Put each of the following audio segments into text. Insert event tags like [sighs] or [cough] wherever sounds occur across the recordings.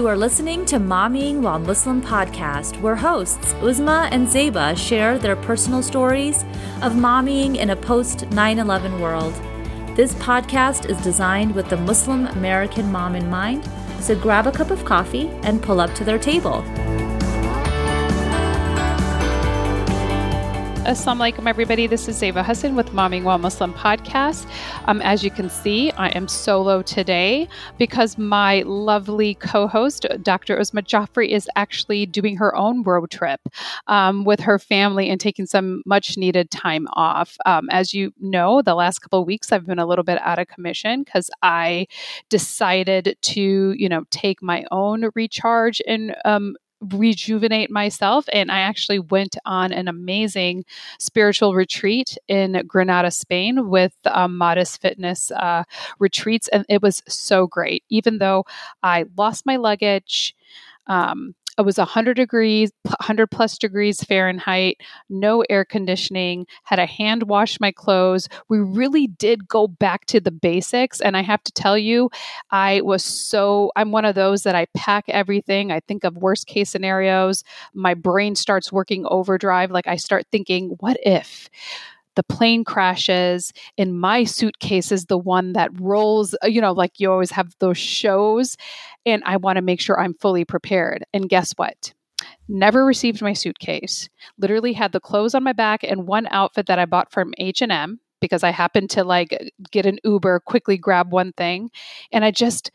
You are listening to Mommying While Muslim podcast, where hosts Uzma and Zeba share their personal stories of mommying in a post 9 11 world. This podcast is designed with the Muslim American mom in mind, so grab a cup of coffee and pull up to their table. Assalamu alaikum, everybody. This is Zeba Hassan with Momming While Muslim podcast. Um, as you can see, I am solo today because my lovely co host, Dr. Uzma Jafri, is actually doing her own road trip um, with her family and taking some much needed time off. Um, as you know, the last couple of weeks I've been a little bit out of commission because I decided to, you know, take my own recharge and um, rejuvenate myself. And I actually went on an amazing spiritual retreat in Granada, Spain with um, Modest Fitness uh, retreats. And it was so great. Even though I lost my luggage, um, it was 100 degrees 100 plus degrees fahrenheit no air conditioning had a hand wash my clothes. We really did go back to the basics and i have to tell you i was so i'm one of those that i pack everything. I think of worst case scenarios. My brain starts working overdrive like i start thinking what if the plane crashes and my suitcase is the one that rolls you know like you always have those shows and i want to make sure i'm fully prepared. And guess what? Never received my suitcase. Literally had the clothes on my back and one outfit that i bought from h&m because i happened to like get an uber quickly grab one thing. And i just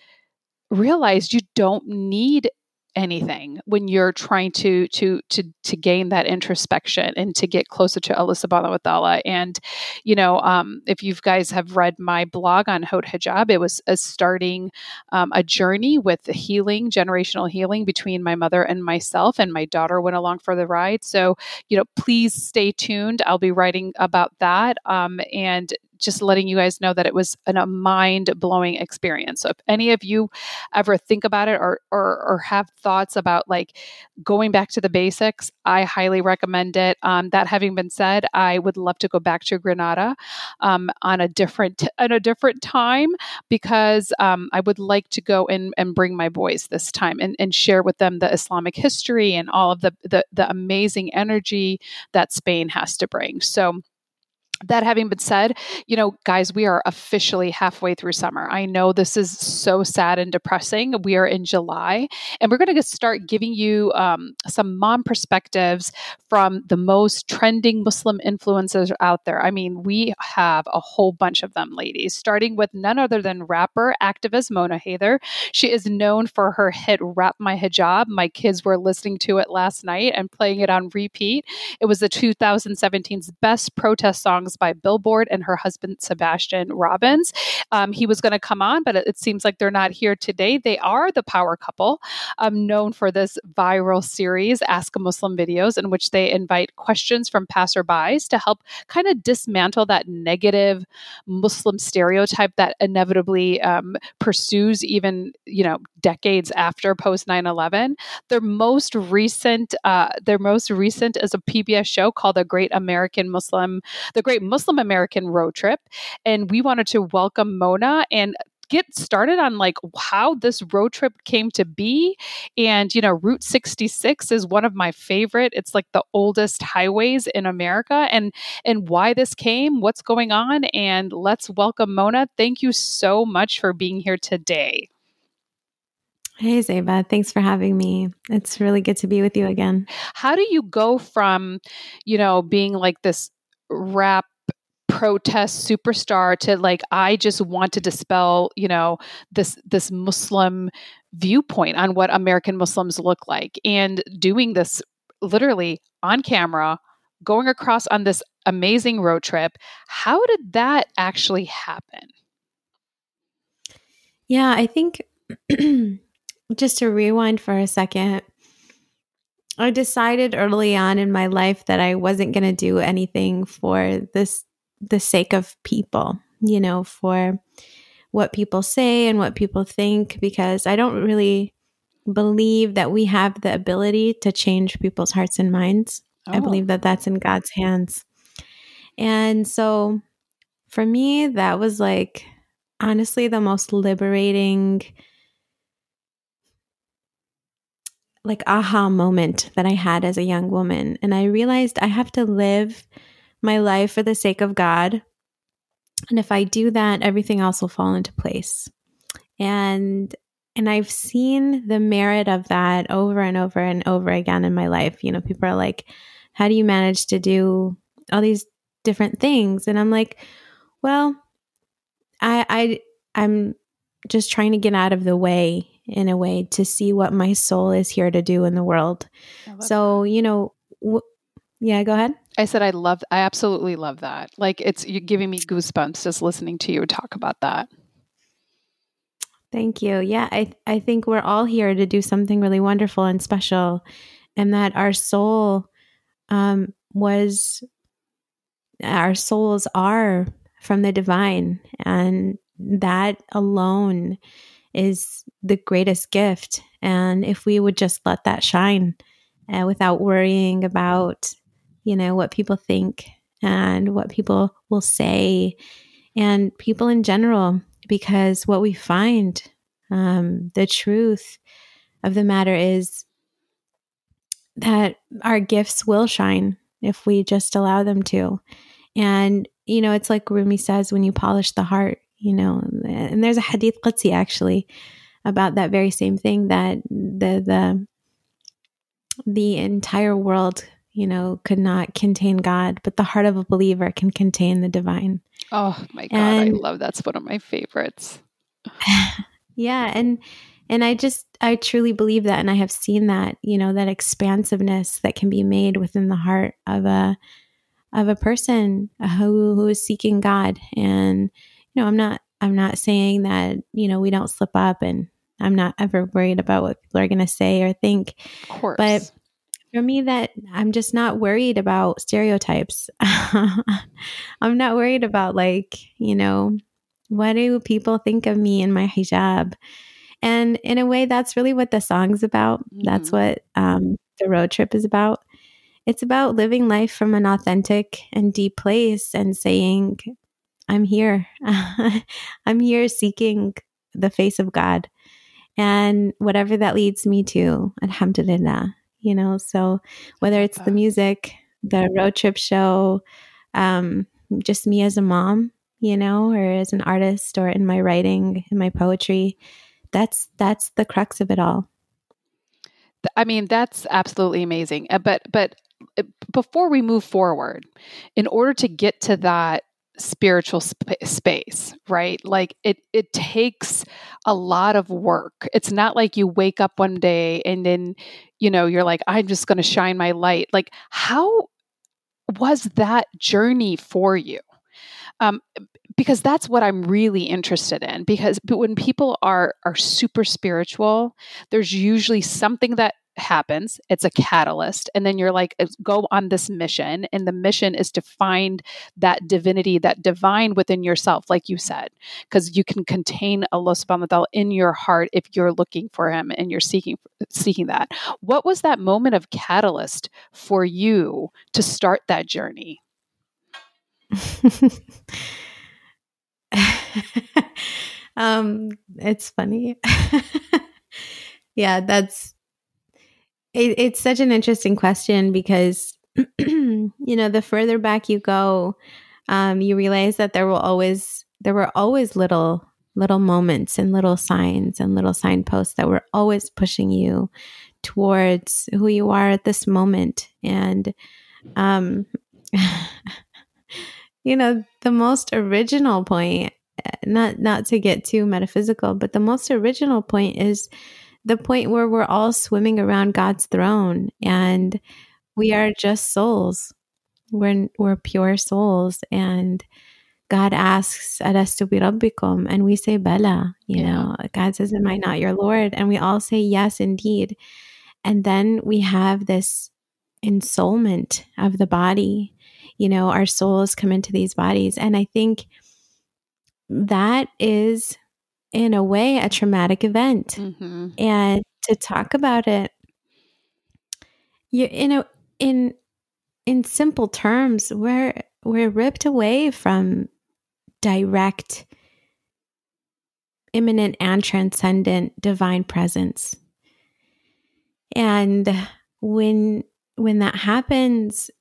realized you don't need anything when you're trying to to to to gain that introspection and to get closer to Allah subhanahu wa. And, you know, um, if you guys have read my blog on Haute Hijab, it was a starting um, a journey with healing, generational healing between my mother and myself, and my daughter went along for the ride. So, you know, please stay tuned. I'll be writing about that. Um, and just letting you guys know that it was an, a mind blowing experience. So if any of you ever think about it or, or, or have thoughts about like going back to the basics, I highly recommend it. Um, that having been said, I would love to go back to Granada um, on a different on a different time because um, I would like to go and, and bring my boys this time and, and share with them the Islamic history and all of the, the, the amazing energy that Spain has to bring. So that having been said, you know, guys, we are officially halfway through summer. I know this is so sad and depressing. We are in July, and we're going to start giving you um, some mom perspectives from the most trending Muslim influencers out there. I mean, we have a whole bunch of them, ladies, starting with none other than rapper activist Mona Haydar. She is known for her hit Wrap My Hijab. My kids were listening to it last night and playing it on repeat. It was the 2017's best protest song songs by Billboard and her husband, Sebastian Robins. Um, he was going to come on, but it, it, seems like they're not here today. They are the power couple, um, known for this viral series, Ask a Muslim videos, in which they invite questions from passerbys to help kind of dismantle that negative Muslim stereotype that inevitably um, pursues even, you know, decades after post 9-11. Their most recent, uh, their most recent is a PBS show called The Great American Muslim, The Great great Muslim American road trip. And we wanted to welcome Mona and get started on like how this road trip came to be and you know route 66 is one of my favorite it's like the oldest highways in america and and why this came what's going on and let's welcome mona thank you so much for being here today Hey, Zeba. Thanks for having me. It's really good to be with you again. How do you go from, you know, being like this rap protest superstar to like I just want to dispel, you know, this this Muslim viewpoint on what American Muslims look like and doing this literally on camera, going across on this amazing road trip. How did that actually happen? Yeah, I think [clears throat] just to rewind for a second, I decided early on in my life that I wasn't going to do anything for this the sake of people, you know, for what people say and what people think because I don't really believe that we have the ability to change people's hearts and minds. Oh. I believe that that's in God's hands. And so for me that was like honestly the most liberating like aha moment that I had as a young woman. And I realized I have to live my life for the sake of God. And if I do that, everything else will fall into place. And and I've seen the merit of that over and over and over again in my life. You know, people are like, how do you manage to do all these different things? And I'm like, well, I I I'm just trying to get out of the way in a way to see what my soul is here to do in the world. So, that. you know, w- yeah, go ahead. I said I love I absolutely love that. Like it's you're giving me goosebumps just listening to you talk about that. Thank you. Yeah, I I think we're all here to do something really wonderful and special and that our soul um was our souls are from the divine and that alone is the greatest gift and if we would just let that shine uh, without worrying about you know what people think and what people will say and people in general because what we find um, the truth of the matter is that our gifts will shine if we just allow them to. And you know it's like rumi says when you polish the heart you know and there's a hadith qudsi actually about that very same thing that the the the entire world you know could not contain god but the heart of a believer can contain the divine. Oh my god and, i love that's one of my favorites. [sighs] Yeah and and i just i truly believe that and i have seen that you know that expansiveness that can be made within the heart of a of a person who who is seeking god. And you know i'm not i'm not saying that you know we don't slip up and i'm not ever worried about what people are going to say or think. Of course. but for me that i'm just not worried about stereotypes. [laughs] I'm not worried about like you know what do people think of me in my hijab? And in a way that's really what the song's about. Mm-hmm. that's what um, the road trip is about. It's about living life from an authentic and deep place and saying i'm here. [laughs] I'm here seeking the face of god. And whatever that leads me to alhamdulillah you know? So whether it's the music the road trip show um, just me as a mom you know or as an artist or in my writing in my poetry that's that's the crux of it all. I mean that's absolutely amazing. Uh, but but uh, before we move forward in order to get to that spiritual sp- space right? Like it it takes a lot of work. It's not like you wake up one day and then you know you're like i'm just going to shine my light. Like how was that journey for you? Um, because that's what I'm really interested in. Because but when people are are super spiritual, there's usually something that happens it's a catalyst and then you're like go on this mission and the mission is to find that divinity that divine within yourself like you said because you can contain Allah subhanahu wa ta'ala in your heart if you're looking for him and you're seeking seeking that. What was that moment of catalyst for you to start that journey? [laughs] Um it's funny. [laughs] Yeah that's it, it's such an interesting question because, [clears throat] you know, the further back you go, um, you realize that there will always there were always little little moments and little signs and little signposts that were always pushing you towards who you are at this moment. And um [laughs] you know the most original point not not to get too metaphysical but the most original point is the point where we're all swimming around God's throne and we are just souls. We're, we're pure souls. And God asks, Alastu bi rabbikum? And we say, Bala. You yeah. know, God says, Am I not your Lord? And we all say, Yes, indeed. And then we have this ensoulment of the body. You know, our souls come into these bodies. And I think that is in a way a traumatic event mm-hmm. and to talk about it you in a in in simple terms we're we're ripped away from direct immanent, and transcendent divine presence And when when that happens,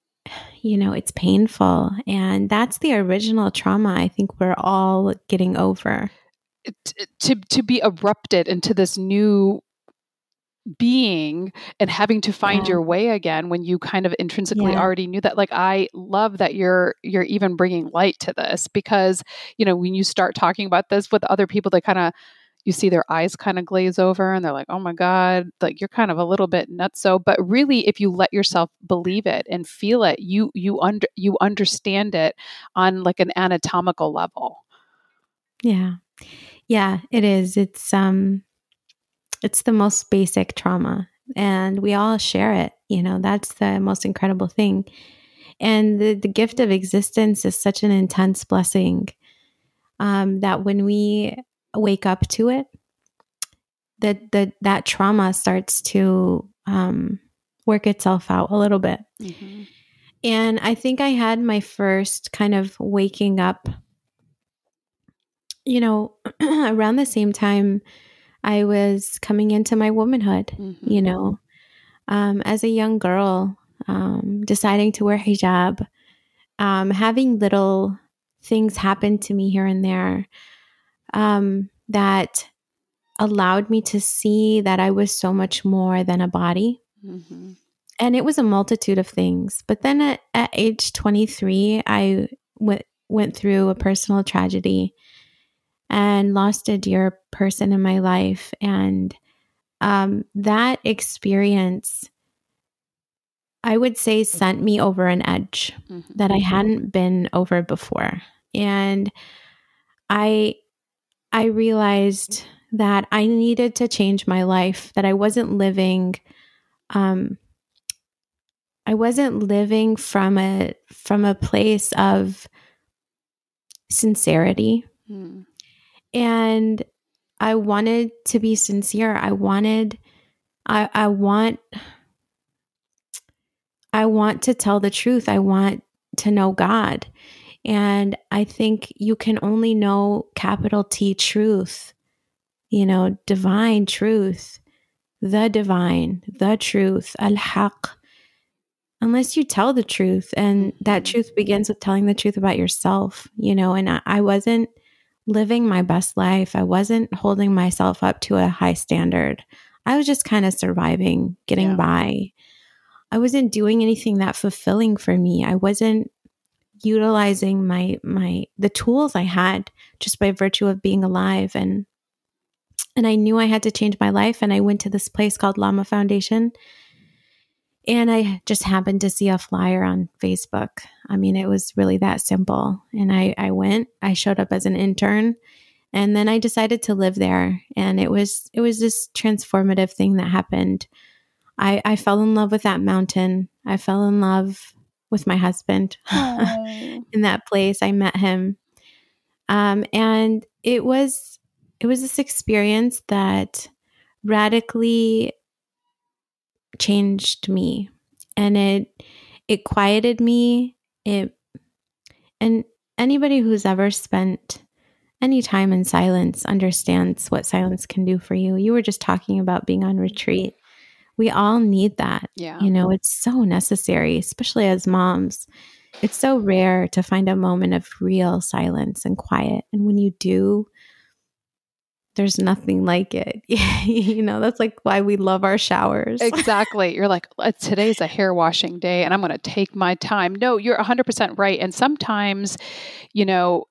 you know, it's painful. And that's the original trauma I think we're all getting over. To, to be erupted into this new being and having to find yeah. your way again when you kind of intrinsically yeah. already knew that like i love that you're you're even bringing light to this because you know when you start talking about this with other people they kind of you see their eyes kind of glaze over and they're like, oh my God, like you're kind of a little bit nuts. So, but really if you let yourself believe it and feel it, you you under you understand it on like an anatomical level. Yeah. Yeah, it is. It's um it's the most basic trauma and we all share it. You know, that's the most incredible thing. And the, the gift of existence is such an intense blessing um, that when we wake up to it, that that that trauma starts to um, work itself out a little bit. Mm-hmm. And I think I had my first kind of waking up, you know, [clears throat] around the same time I was coming into my womanhood, mm-hmm. you know, um, as a young girl, um, deciding to wear hijab, um, having little things happen to me here and there um, that allowed me to see that I was so much more than a body. Mm-hmm. And it was a multitude of things. But then at, at age 23, I went, went through a personal tragedy and lost a dear person in my life. And um, that experience, I would say, sent me over an edge mm-hmm. that I hadn't been over before. And I I realized that I needed to change my life, that I wasn't living um I wasn't living from a from a place of sincerity. Mm. And I wanted to be sincere. I wanted I I want I want to tell the truth. I want to know God. And I think you can only know capital T truth, you know, divine truth, the divine, the truth, al haq, unless you tell the truth. And that mm-hmm. truth begins with telling the truth about yourself, you know. And I, I wasn't living my best life, I wasn't holding myself up to a high standard. I was just kind of surviving, getting yeah. by. I wasn't doing anything that fulfilling for me. I wasn't utilizing my my the tools I had just by virtue of being alive and and I knew I had to change my life and I went to this place called Lama Foundation and I just happened to see a flyer on Facebook. I mean, it was really that simple. And I, I went, I showed up as an intern, and then I decided to live there. And it was it was this transformative thing that happened. I, I fell in love with that mountain. I fell in love with my husband [laughs] in that place. I met him. Um, and it was it was this experience that radically changed me and it it quieted me it and anybody who's ever spent any time in silence understands what silence can do for you you were just talking about being on retreat we all need that. Yeah. You know, it's so necessary, especially as moms. It's so rare to find a moment of real silence and quiet. And when you do, there's nothing like it. [laughs] you know, that's like why we love our showers. [laughs] exactly. You're like, uh, today's a hair washing day and I'm going to take my time. No, you're 100% right. And sometimes, you know,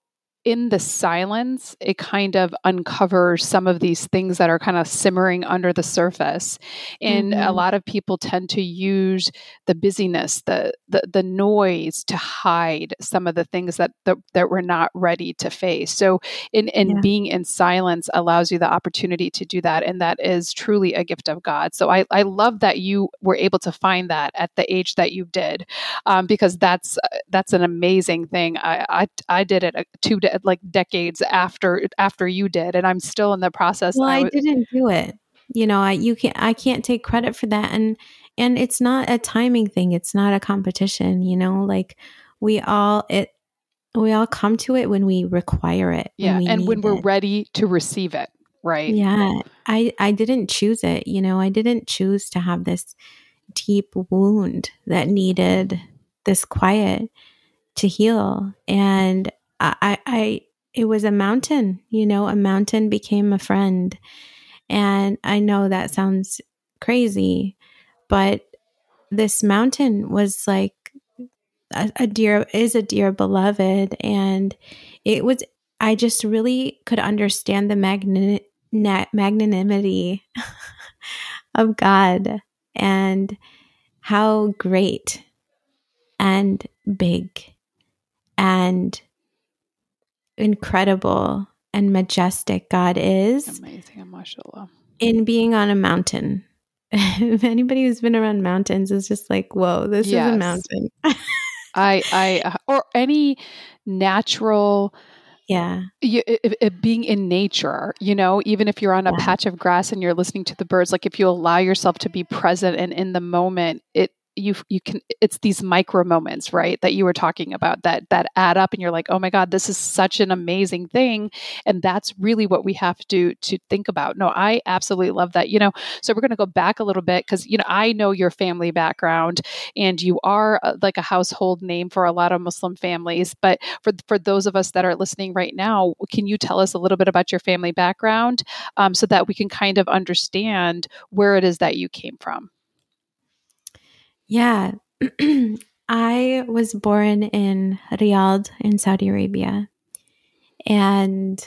in the silence, it kind of uncovers some of these things that are kind of simmering under the surface. And mm-hmm. a lot of people tend to use the busyness, the, the the noise to hide some of the things that that, that we're not ready to face. So in, in yeah. being in silence allows you the opportunity to do that. And that is truly a gift of God. So I, I love that you were able to find that at the age that you did, um, because that's that's an amazing thing. I I, I did it uh, like decades after after you did and i'm still in the process well i, didn't do it you know i you can't i can't take credit for that and and it's not a timing thing it's not a competition you know like we all it we all come to it when we require it yeah when and when we're it. ready to receive it right? Yeah. I I didn't choose it, you know. I didn't choose to have this deep wound that needed this quiet to heal. And I I it was a mountain, you know, a mountain became a friend. And I know that sounds crazy, but this mountain was like a, a dear is a dear beloved and it was i just really could understand the magna, magnanimity [laughs] of god and how great and big and incredible and majestic god is amazing mashallah in being on a mountain [laughs] if anybody who's been around mountains is just like, whoa, this yes. is a mountain. [laughs] I, I, or any natural, yeah, you, it, it being in nature, you know, even if you're on a yeah. patch of grass and you're listening to the birds, like if you allow yourself to be present and in the moment, it you you can it's these micro moments right that you were talking about that that add up and you're like oh my god this is such an amazing thing. And that's really what we have to to think about. No i absolutely love that. You know so we're going to go back a little bit because you know i know your family background and you are uh, like a household name for a lot of muslim families but for for those of us that are listening right now can you tell us a little bit about your family background um, so that we can kind of understand where it is that you came from yeah. [clears throat] I was born in Riyadh in Saudi Arabia. And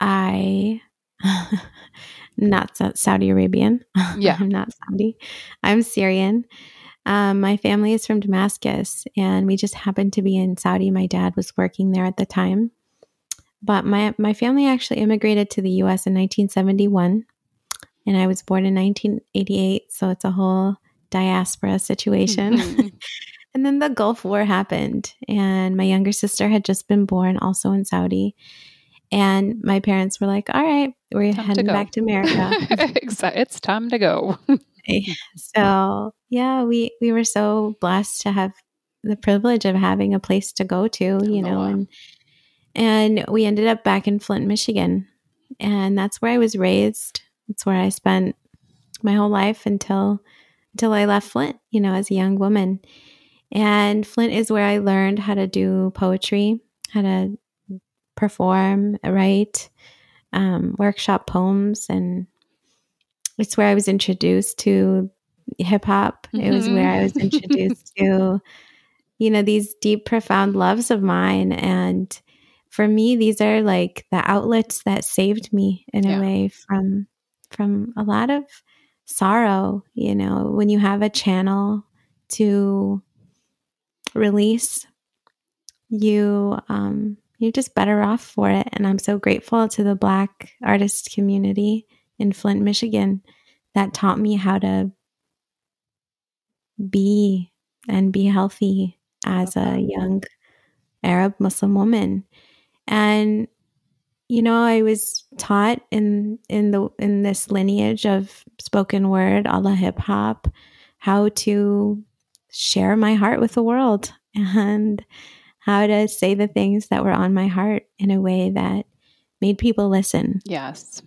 I [laughs] not Saudi Arabian. [laughs] Yeah. I'm not Saudi. I'm Syrian. Um, my family is from Damascus, and we just happened to be in Saudi. My dad was working there at the time. But my, my family actually immigrated to the US in 1971, and I was born in 1988. So it's a whole diaspora situation. Mm-hmm. [laughs] and then the Gulf War happened, and my younger sister had just been born, also in Saudi. And my parents were like, all right, we're time heading to back to America. [laughs] it's time to go. [laughs] so, yeah, we, we were so blessed to have the privilege of having a place to go to, you oh, know, wow. and and we ended up back in Flint, Michigan. And that's where I was raised. That's where I spent my whole life until until I left Flint, you know, as a young woman. And Flint is where I learned how to do poetry, how to perform, write, um, workshop poems. And it's where I was introduced to hip hop. Mm-hmm. It was where I was mm-hmm. introduced [laughs] to, you know, these deep, profound loves of mine. And for me, these are like the outlets that saved me in yeah. a way from from a lot of sorrow, you know, when you have a channel to release, you um you're just better off for it. And I'm so grateful to the black artist community in Flint, Michigan that taught me how to be and be healthy as a young Arab Muslim woman. And you know, I was taught in in the in this lineage of spoken word, a la hip hop, how to share my heart with the world [laughs] and how to say the things that were on my heart in a way that made people listen. Yes.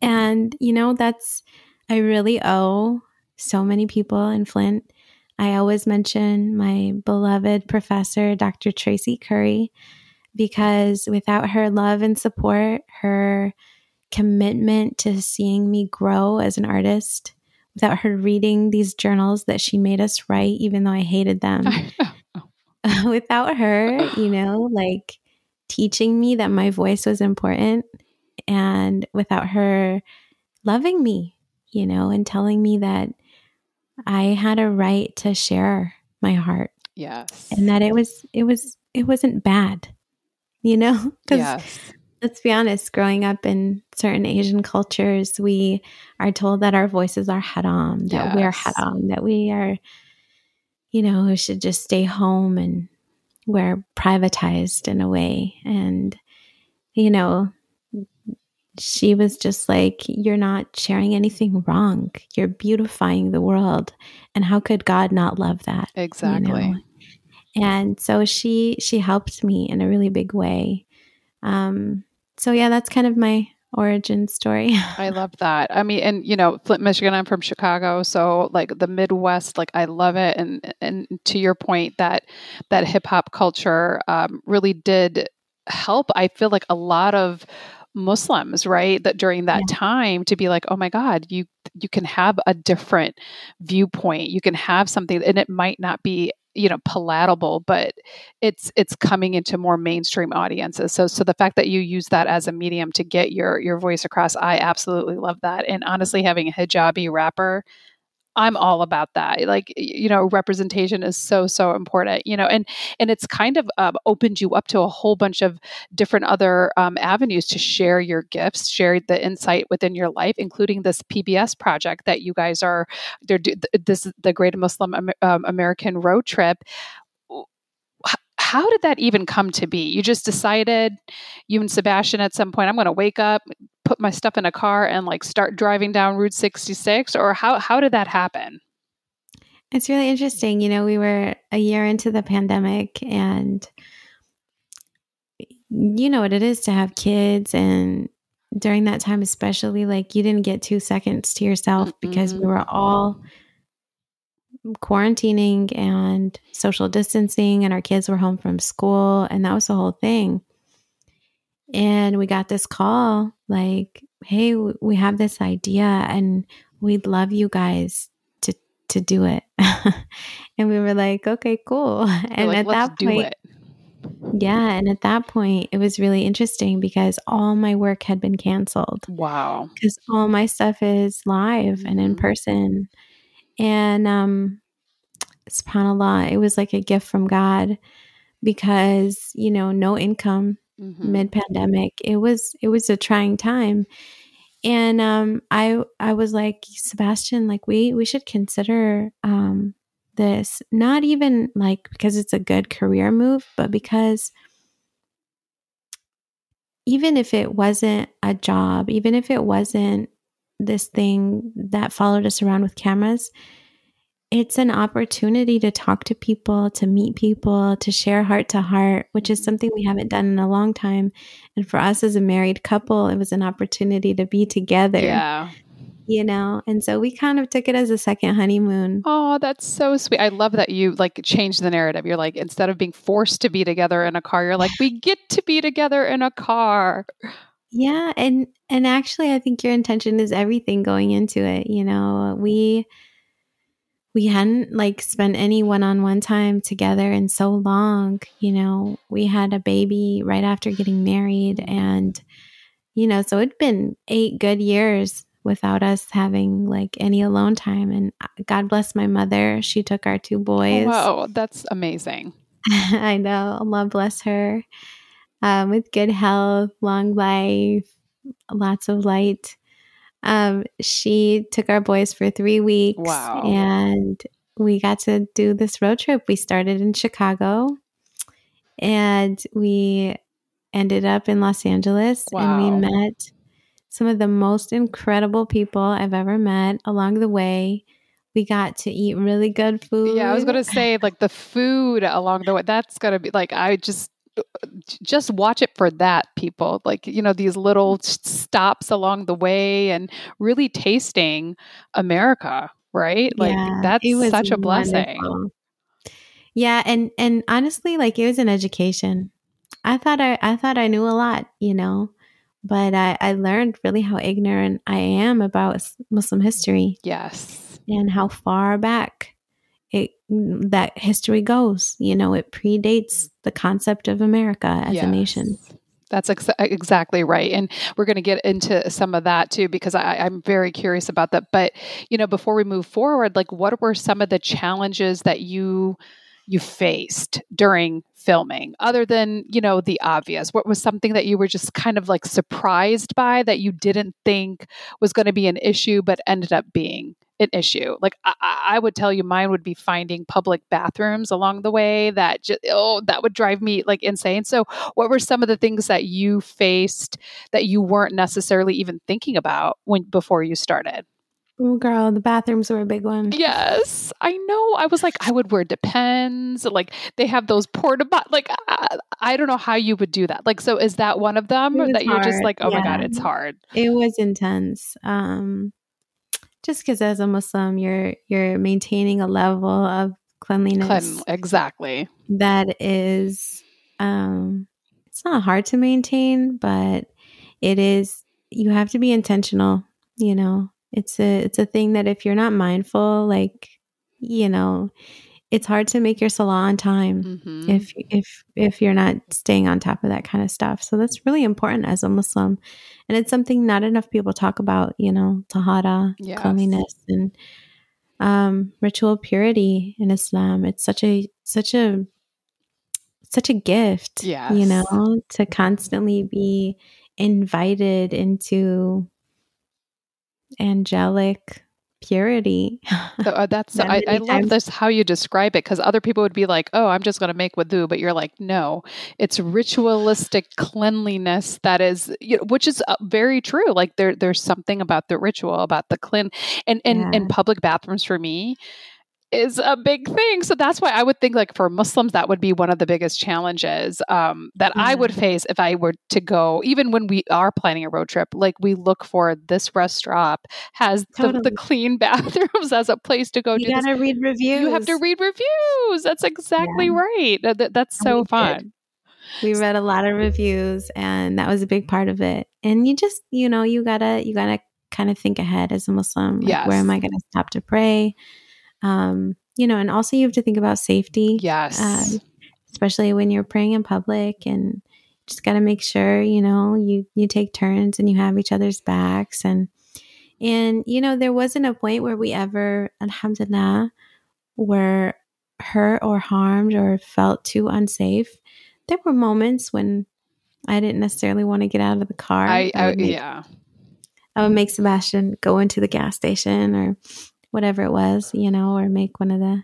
And you know, that's I really owe so many people in Flint. I always mention my beloved professor, Dr. Tracy Curry because without her love and support, her commitment to seeing me grow as an artist, without her reading these journals that she made us write, even though I hated them, [laughs] [laughs] without her, you know, like teaching me that my voice was important, and without her loving me, you know, and telling me that I had a right to share my heart. Yes. And that it was, it was, it wasn't bad you know? [laughs] Because yes. let's be honest, growing up in certain Asian cultures, we are told that our voices are haram, that yes. we're haram, that we are, you know, we should just stay home and we're privatized in a way. And, you know, she was just like, You're not sharing anything wrong. You're beautifying the world. And how could God not love that? Exactly. You know? And so she she helped me in a really big way um so yeah that's kind of my origin story. [laughs] I love that. I mean, and you know, Flint, Michigan. I'm from Chicago, so like the Midwest, like I love it. And and to your point, that that hip hop culture um, really did help. I feel like a lot of Muslims, right? That during that yeah. time to be like, oh my God, you you can have a different viewpoint. You can have something, and it might not be you know palatable but it's it's coming into more mainstream audiences. So so the fact that you use that as a medium to get your your voice across i absolutely love that. And honestly having a hijabi rapper I'm all about that. Like, you know, representation is so, so important, you know, and, and it's kind of um, opened you up to a whole bunch of different other um, avenues to share your gifts, share the insight within your life, including this PBS project that you guys are, they're, this, the Great Muslim um, American Road Trip how did that even come to be? You just decided, you and Sebastian at some point, I'm going to wake up, put my stuff in a car, and like start driving down Route 66? Or how, how did that happen? It's really interesting. You know, we were a year into the pandemic, and you know what it is to have kids. And during that time, especially, like you didn't get two seconds to yourself mm-hmm. because we were all quarantining and social distancing, and our kids were home from school, and that was the whole thing. And we got this call like, hey, we have this idea, and we'd love you guys to to do it. [laughs] and we were like, okay, cool. and like, at that point, yeah, and at that point, it was really interesting because all my work had been canceled. Wow. Because all my stuff is live and in mm-hmm. person. And um, subhanAllah, it was like a gift from God because, you know, no income mm-hmm. mid pandemic. It was it was a trying time. And um I I was like, Sebastian, like we we should consider um this not even like because it's a good career move, but because even if it wasn't a job, even if it wasn't this thing that followed us around with cameras, it's an opportunity to talk to people, to meet people, to share heart to heart, which is something we haven't done in a long time. And for us as a married couple, it was an opportunity to be together. Yeah. You know, and so we kind of took it as a second honeymoon. Oh, that's so sweet. I love that you like changed the narrative. You're like, instead of being forced to be together in a car, you're like, we get to be together in a car. Yeah. And, and actually, I think your intention is everything going into it. You know, we, we hadn't like spent any one-on-one time together in so long you know we had a baby right after getting married and you know so it'd been eight good years without us having like any alone time. And uh, god bless my mother. She took our two boys. Wow that's amazing. [laughs] I know. Allah bless her. Um, with good health long life lots of light um, she took our boys for three weeks. Wow. And we got to do this road trip. We started in Chicago and we ended up in Los Angeles wow. and we met some of the most incredible people I've ever met along the way. We got to eat really good food. Yeah, I was going to say, like the food along the way, that's going to be like, I just just watch it for that people like you know these little mm. stops along the way and really tasting america right? Like yeah, that's such a blessing. wonderful. yeah and and honestly like it was an education. I thought i i thought i knew a lot you know but i i learned really how ignorant i am about muslim history yes. and how far back it that history goes. You know, it predates the concept of America as yes. a nation. That's ex- exactly right. And we're going to get into some of that too, because I, I'm very curious about that. But, you know, before we move forward, like what were some of the challenges that you you faced during filming other than you know the obvious what was something that you were just kind of like surprised by that you didn't think was going to be an issue but ended up being an issue. Like I, I, would tell you, mine would be finding public bathrooms along the way. That just oh, that would drive me like insane. So, what were some of the things that you faced that you weren't necessarily even thinking about when before you started? Oh, girl, the bathrooms were a big one. Yes, I know. I was like, I would wear Depends. Like they have those porta like I, I, don't know how you would do that. Like, so is that one of them that you're just like, oh yeah. my god, it's hard. It was intense. Um, just because as a Muslim, you're you're maintaining a level of cleanliness. Clean, exactly. That is, um, it's not hard to maintain, but it is. You have to be intentional. You know, it's a it's a thing that if you're not mindful, like you know, it's hard to make your salah on time mm-hmm. if if if you're not staying on top of that kind of stuff. So that's really important as a Muslim, and it's something not enough people talk about. You know, tahara, yes. cleanliness, and um, ritual purity in Islam. It's such a such a such a gift. Yeah, you know, to constantly be invited into angelic purity. uh, that's [laughs] that I, I love this how you describe it because other people would be like, "Oh, I'm just going to make wudu," but you're like, "No, it's ritualistic cleanliness that is, you know, which is uh, very true. Like there, there's something about the ritual, about the clean, and and yeah. and public bathrooms for me is a big thing. So that's why I would think like for Muslims that would be one of the biggest challenges um, that I would face if I were to go. Even when we are planning a road trip, like we look for this restaurant has totally. the, the, clean [laughs] bathrooms as a place to go. You gotta read reviews. You have to read reviews. That's exactly yeah. right. That, that's so fun. Did. We read a lot of reviews, and that was a big part of it. And you just, you know, you gotta, you gotta kind of think ahead as a Muslim. Like, yes. Where am I going to stop to pray? Um, you know, and also you have to think about safety. Yes. Uh, especially when you're praying in public and just got to make sure, you know, you, you take turns and you have each other's backs. And, and, you know, there wasn't a point where we ever, alhamdulillah, were hurt or harmed or felt too unsafe. There were moments when I didn't necessarily want to get out of the car. I, I make, yeah. I would make Sebastian go into the gas station or whatever it was, you know, or make one of the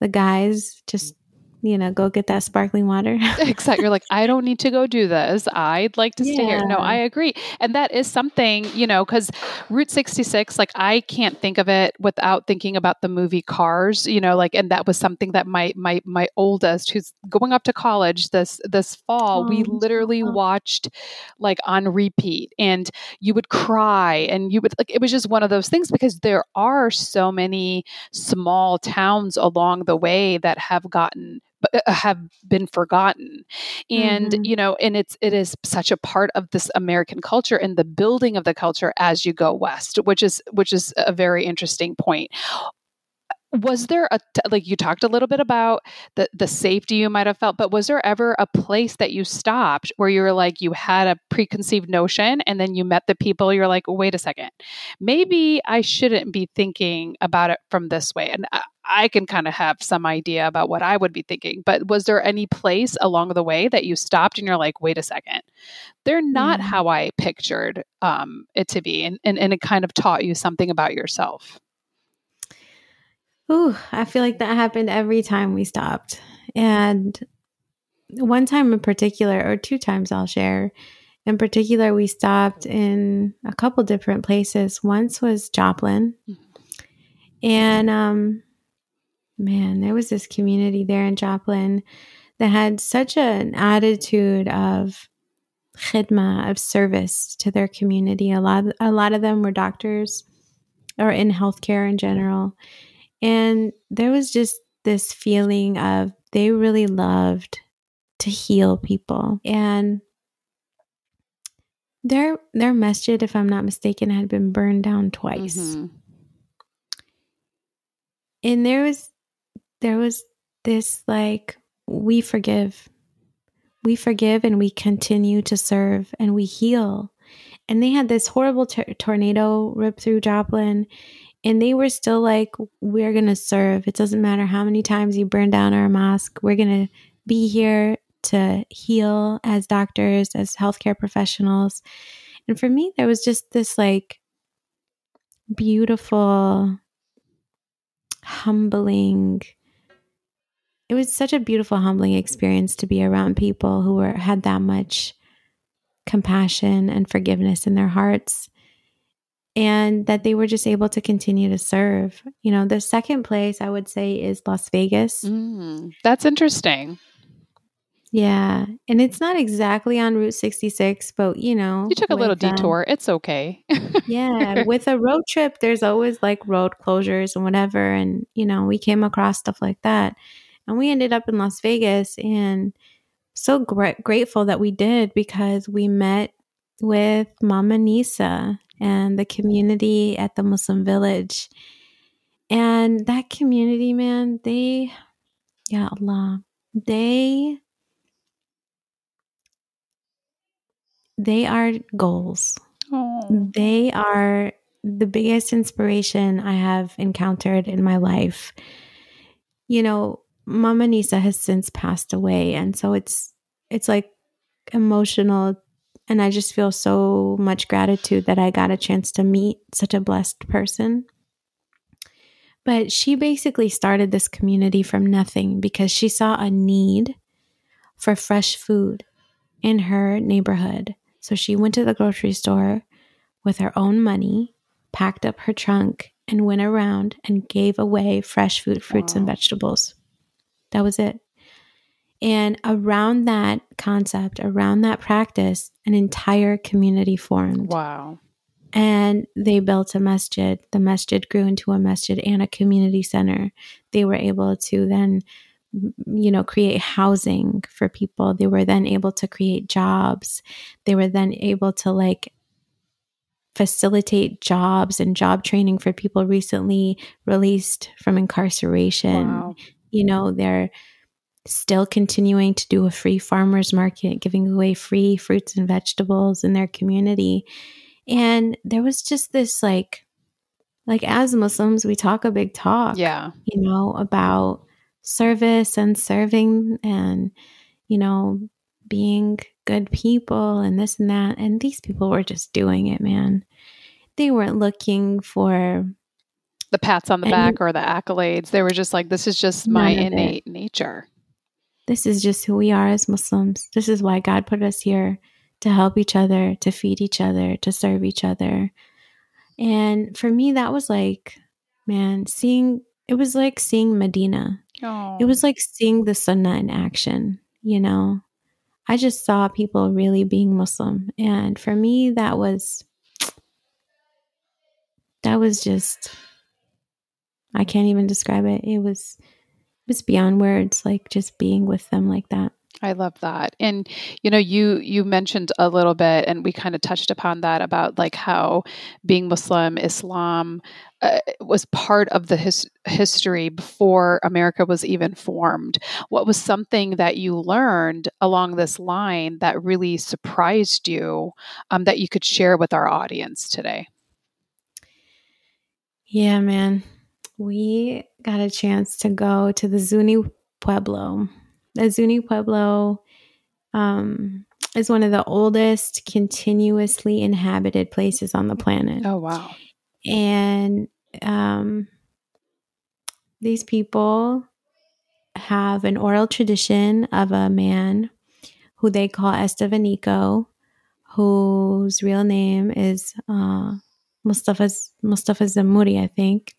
the guys just you know, go get that sparkling water. [laughs] exactly. You're like, I don't need to go do this. I'd like to stay here. No, I agree. And that is something, you know, because Route 66, like I can't think of it without thinking about the movie Cars, you know, like and that was something that my my my oldest who's going up to college this this fall, oh, we literally oh. watched like on repeat and you would cry and you would like it was just one of those things because there are so many small towns along the way that have gotten have been forgotten and mm-hmm. you know and it's it is such a part of this american culture and the building of the culture as you go west which is which is a very interesting point was there a like you talked a little bit about the the safety you might have felt but was there ever a place that you stopped where you were like you had a preconceived notion and then you met the people you're like wait a second maybe i shouldn't be thinking about it from this way and I, I can kind of have some idea about what I would be thinking. But was there any place along the way that you stopped and you're like, wait a second, they're not mm. how I pictured um, it to be? And, and, and it kind of taught you something about yourself. Ooh, I feel like that happened every time we stopped. And one time in particular, or two times I'll share. In particular, we stopped in a couple different places. Once was Joplin. And um, man, there was this community there in Joplin that had such an attitude of khidma, of service to their community. A lot, a lot of them were doctors or in healthcare in general. And there was just this feeling of they really loved to heal people. And their their masjid, if I'm not mistaken, had been burned down twice. Mm-hmm. And there was there was this like we forgive. We forgive and we continue to serve and we heal. And they had this horrible tornado rip through Joplin and they were still like, we're going to serve. It doesn't matter how many times you burn down our mosque. We're going to be here to heal as doctors, as healthcare professionals. And for me, there was just this like beautiful, humbling, it was such a beautiful, humbling experience to be around people who were had that much compassion and forgiveness in their hearts and that they were just able to continue to serve. You know, the second place I would say is Las Vegas. Mm, that's interesting. Yeah. And it's not exactly on Route 66, but you know, You took a little um, detour. it's okay. yeah. [laughs] With a road trip, there's always like road closures and whatever. And, you know, we came across stuff like that. And we ended up in Las Vegas and so gra- grateful that we did because we met with Mama Nisa and the community at the Muslim village. And that community, man, they, yeah, Allah, they, they are goals. oh. They are the biggest inspiration I have encountered in my life. You know, Mama Nisa has since passed away, and so it's it's like emotional and I just feel so much gratitude that I got a chance to meet such a blessed person. But she basically started this community from nothing because she saw a need for fresh food in her neighborhood. So she went to the grocery store with her own money, packed up her trunk, and went around and gave away fresh food, fruits, and vegetables. That was it. And around that concept, around that practice, an entire community formed. Wow. And they built a masjid. The masjid grew into a masjid and a community center. They were able to then, you know, create housing for people. They were then able to create jobs. They were then able to like facilitate jobs and job training for people recently released from incarceration Wow. you know they're still continuing to do a free farmers market giving away free fruits and vegetables in their community and there was just this like like as muslims we talk a big talk Yeah. you know about service and serving and you know being good people and this and that and these people were just doing it man they weren't looking for The pats on the And- back or the accolades. They were just like, this is just my of it. innate nature. This is just who we are as Muslims. This is why God put us here to help each other, to feed each other, to serve each other. And for me, that was like, man, seeing it was like seeing Medina. Oh. It was like seeing the Sunnah in action, you know? I just saw people really being Muslim. And for me, that was, that was just, I can't even describe it. It was, was beyond words, like just being with them like that. I love that. And you know, you you mentioned a little bit and we kind of touched upon that about like how being Muslim, Islam uh, was part of the his- history before America was even formed. What was something that you learned along this line that really surprised you um, that you could share with our audience today? Yeah, man. We got a chance to go to the Zuni Pueblo. The Zuni Pueblo um, is one of the oldest continuously inhabited places on the planet. Oh wow. And um, these people have an oral tradition of a man who they call Estevanico, whose real name is uh, Mustafa Mustafa Zamuri, I think.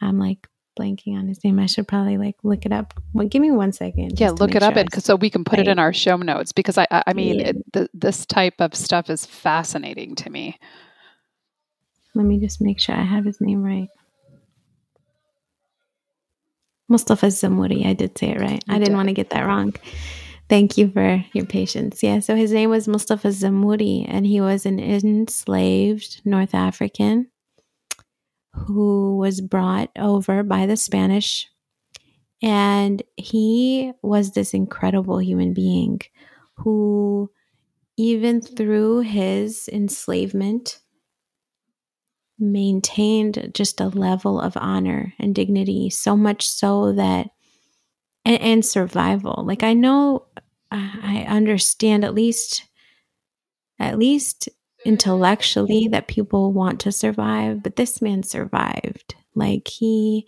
I'm like blanking on his name. I should probably like look it up. Well, give me one second. Yeah, look it up sure and so we can put it in our show notes because I I, I mean Yeah. it, th- this type of stuff is fascinating to me. Let me just make sure I have his name right. Mustafa Zamuri. I did say it right. You I didn't did. want to get that wrong. Thank you for your patience. Yeah, so his name was Mustafa Zamuri, and he was an enslaved North African who was brought over by the Spanish. And he was this incredible human being who, even through his enslavement, maintained just a level of honor and dignity so much so that and, and survival like i know i understand at least at least intellectually that people want to survive but this man survived like he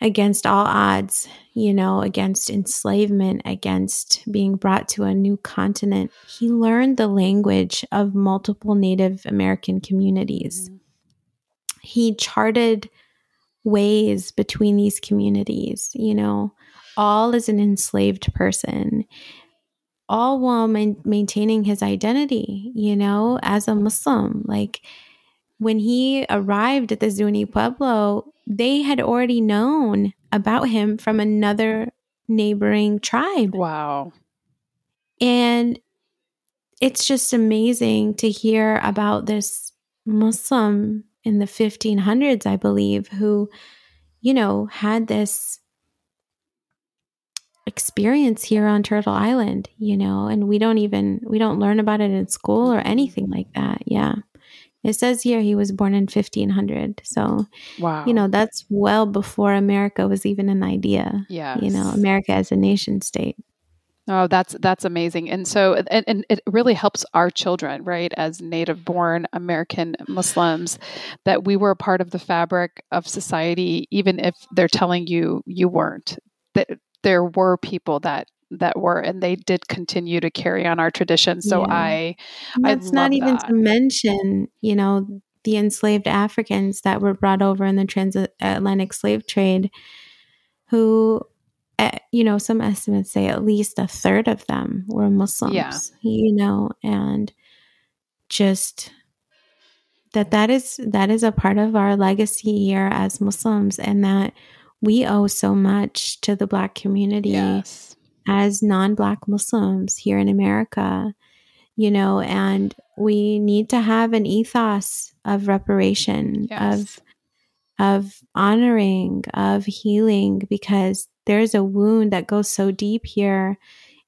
against all odds, you know, against enslavement, against being brought to a new continent. He learned the language of multiple Native American communities. Mm-hmm. He charted ways between these communities, you know, all as an enslaved person, all while man- maintaining his identity, you know, as a Muslim. Like when he arrived at the Zuni Pueblo, they had already known about him from another neighboring tribe. Wow. And it's just amazing to hear about this Muslim in the 1500s, I believe, who, you know, had this experience here on Turtle Island, you know, and we don't even we don't learn about it in school or anything like that. Yeah. It says here he was born in 1500. So, wow. you know, that's well before America was even an idea. Yeah. You know, America as a nation state. Oh, that's that's amazing, and so and, and it really helps our children, right? As native-born American Muslims, that we were a part of the fabric of society, even if they're telling you you weren't. That there were people that that were and they did continue to carry on our tradition so yeah. i that's I not even that. to mention you know the enslaved africans that were brought over in the transatlantic slave trade who eh, you know some estimates say at least a third of them were muslims yeah. you know and just that that is that is a part of our legacy here as muslims and that we owe so much to the black community yes as non Black Muslims here in America, you know, and we need to have an ethos of reparation, yes. of of honoring, of healing, because there's a wound that goes so deep here.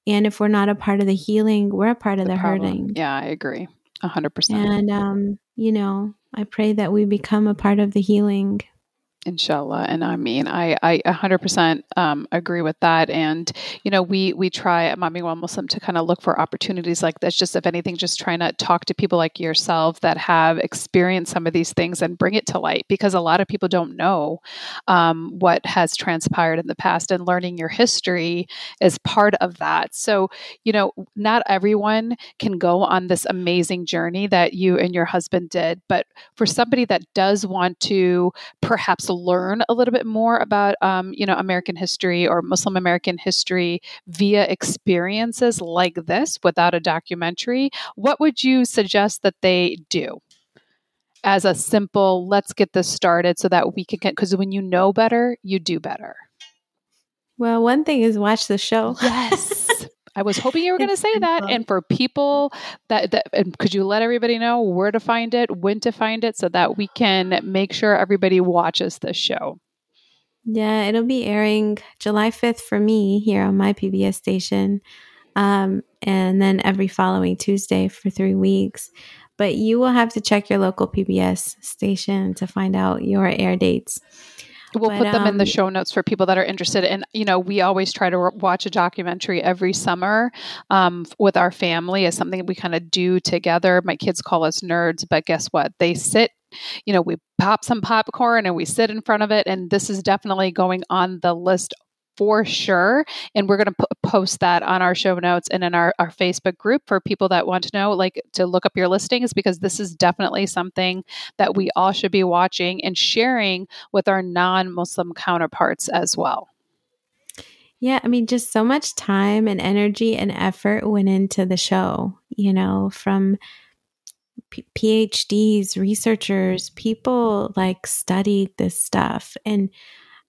And if we're not a part of the healing, we're a part of the, the hurting. Yeah, I agree. A hundred percent. And um, you know, I pray that we become a part of the healing Inshallah. And I mean, I, I 100% um, agree with that. And, you know, we, we try at Momming While Muslim to kind of look for opportunities like this, just if anything, just trying to talk to people like yourself that have experienced some of these things and bring it to light because a lot of people don't know um, what has transpired in the past and learning your history is part of that. So, you know, not everyone can go on this amazing journey that you and your husband did, but for somebody that does want to perhaps learn a little bit more about, um, you know, American history or Muslim American history via experiences like this without a documentary, what would you suggest that they do? As a simple, let's get this started so that we can get, because when you know better, you do better. Well, one thing is watch the show. Yes. [laughs] I was hoping you were going to say that. And for people that, that and could you let everybody know where to find it, when to find it, so that we can make sure everybody watches this show? Yeah, it'll be airing July 5th for me here on my PBS station. Um, and then every following Tuesday for three weeks. But you will have to check your local PBS station to find out your air dates. We'll but, put them um, in the um, show notes for people that are interested. And, you know, we always try to watch a documentary every summer um, with our family as something we kind of do together. My kids call us nerds, but guess what? They sit you know, we pop some popcorn and we sit in front of it. And this is definitely going on the list for sure. And we're going to p- post that on our show notes and in our, our Facebook group for people that want to know, like to look up your listings, because this is definitely something that we all should be watching and sharing with our non Muslim counterparts as well. Yeah, I mean, just so much time and energy and effort went into the show, you know, from P- PhDs, researchers, people like studied this stuff. And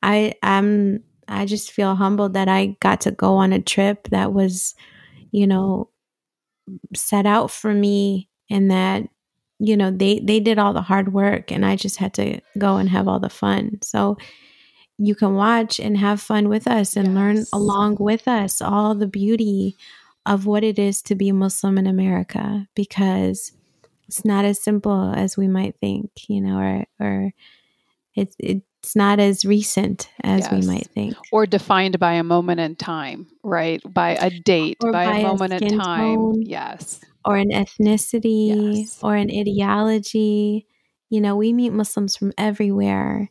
I am I just feel humbled that I got to go on a trip that was, you know, set out for me and that you know they they did all the hard work and I just had to go and have all the fun. So you can watch and have fun with us and yes. learn along with us all the beauty of what it is to be Muslim in America because it's not as simple as we might think, you know, or or it's it's not as recent as yes. we might think. Or defined by a moment in time, right? By a date, by, by, a moment in time. Tone, yes. Or an ethnicity yes. or an ideology. You know, we meet Muslims from everywhere.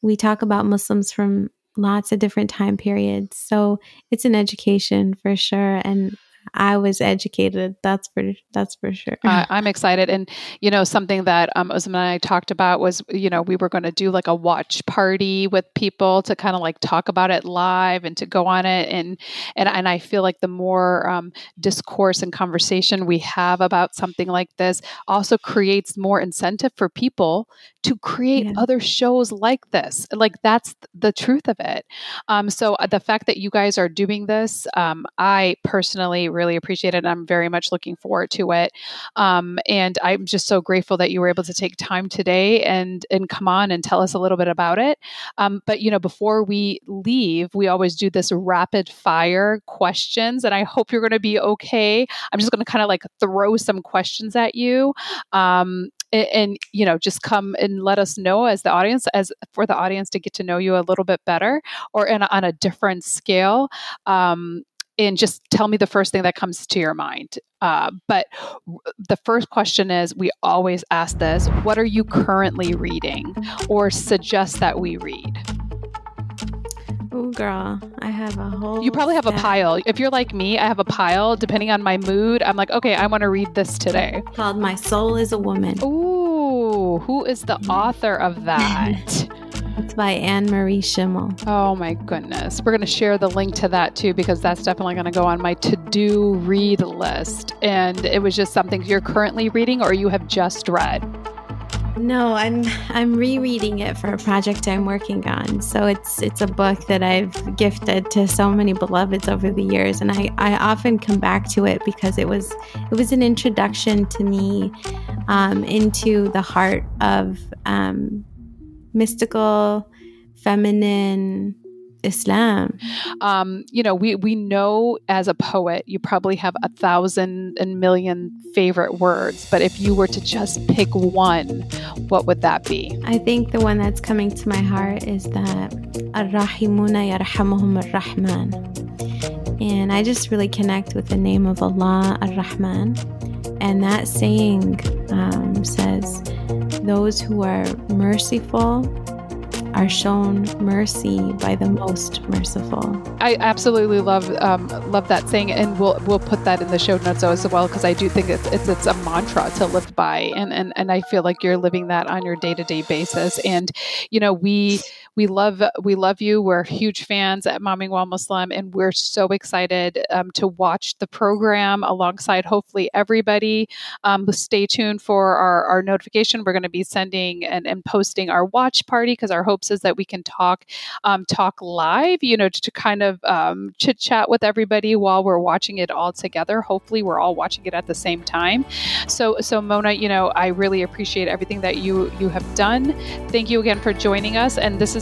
We talk about Muslims from lots of different time periods. So it's an education for sure. And I was educated. That's for that's for sure. Uh, [laughs] I'm excited, and you know something that um, Uzma and I talked about was you know we were going to do like a watch party with people to kind of like talk about it live and to go on it, and and and I feel like the more um, discourse and conversation we have about something like this also creates more incentive for people to create yeah. other shows like this. Like that's the truth of it. Um, so uh, the fact that you guys are doing this, um, I personally really appreciate it. And I'm very much looking forward to it. Um, and I'm just so grateful that you were able to take time today and and come on and tell us a little bit about it. Um, but you know, before we leave, we always do this rapid fire questions, and I hope you're going to be okay. I'm just going to kind of like throw some questions at you. Um, and, you know just come and let us know as the audience as for the audience to get to know you a little bit better or in, on a different scale um, and just tell me the first thing that comes to your mind. Uh, but the first question is we always ask this what are you currently reading or suggest that we read? Oh, girl, I have a whole. You probably have a pile. If you're like me, I have a pile. Depending on my mood, I'm like, okay, I want to read this today. Called My Soul is a Woman. Ooh, who is the mm-hmm. author of that? [laughs] It's by Annemarie Schimmel. Oh my goodness. We're going to share the link to that too because that's definitely going to go on my to do read list. And it was just something you're currently reading or you have just read. No, I'm I'm rereading it for a project I'm working on. So it's it's a book that I've gifted to so many beloveds over the years and I, I often come back to it because it was it was an introduction to me um, into the heart of um, mystical, feminine Islam. Um, you know, we we know as a poet, you probably have a thousand and million favorite words, but if you were to just pick one, what would that be? I think the one that's coming to my heart is that Ar-Rahimuna yarhamuhum ar-Rahman. And I just really connect with the name of Allah Ar-Rahman. And that saying um, says, those who are merciful are shown mercy by the most merciful. I absolutely love um, love that saying, and we'll we'll put that in the show notes as well because I do think it's, it's it's a mantra to live by, and and and I feel like you're living that on your day to day basis. And you know, we we love we love you. We're huge fans at Momming While Muslim, and we're so excited um, to watch the program alongside hopefully everybody. Um, stay tuned for our our notification. We're going to be sending and, and posting our watch party because our hopes is that we can talk um, talk live, you know, to, to kind of um, chit chat with everybody while we're watching it all together. Hopefully, we're all watching it at the same time. So, so Mona, you know, I really appreciate everything that you you have done. Thank you again for joining us, and this is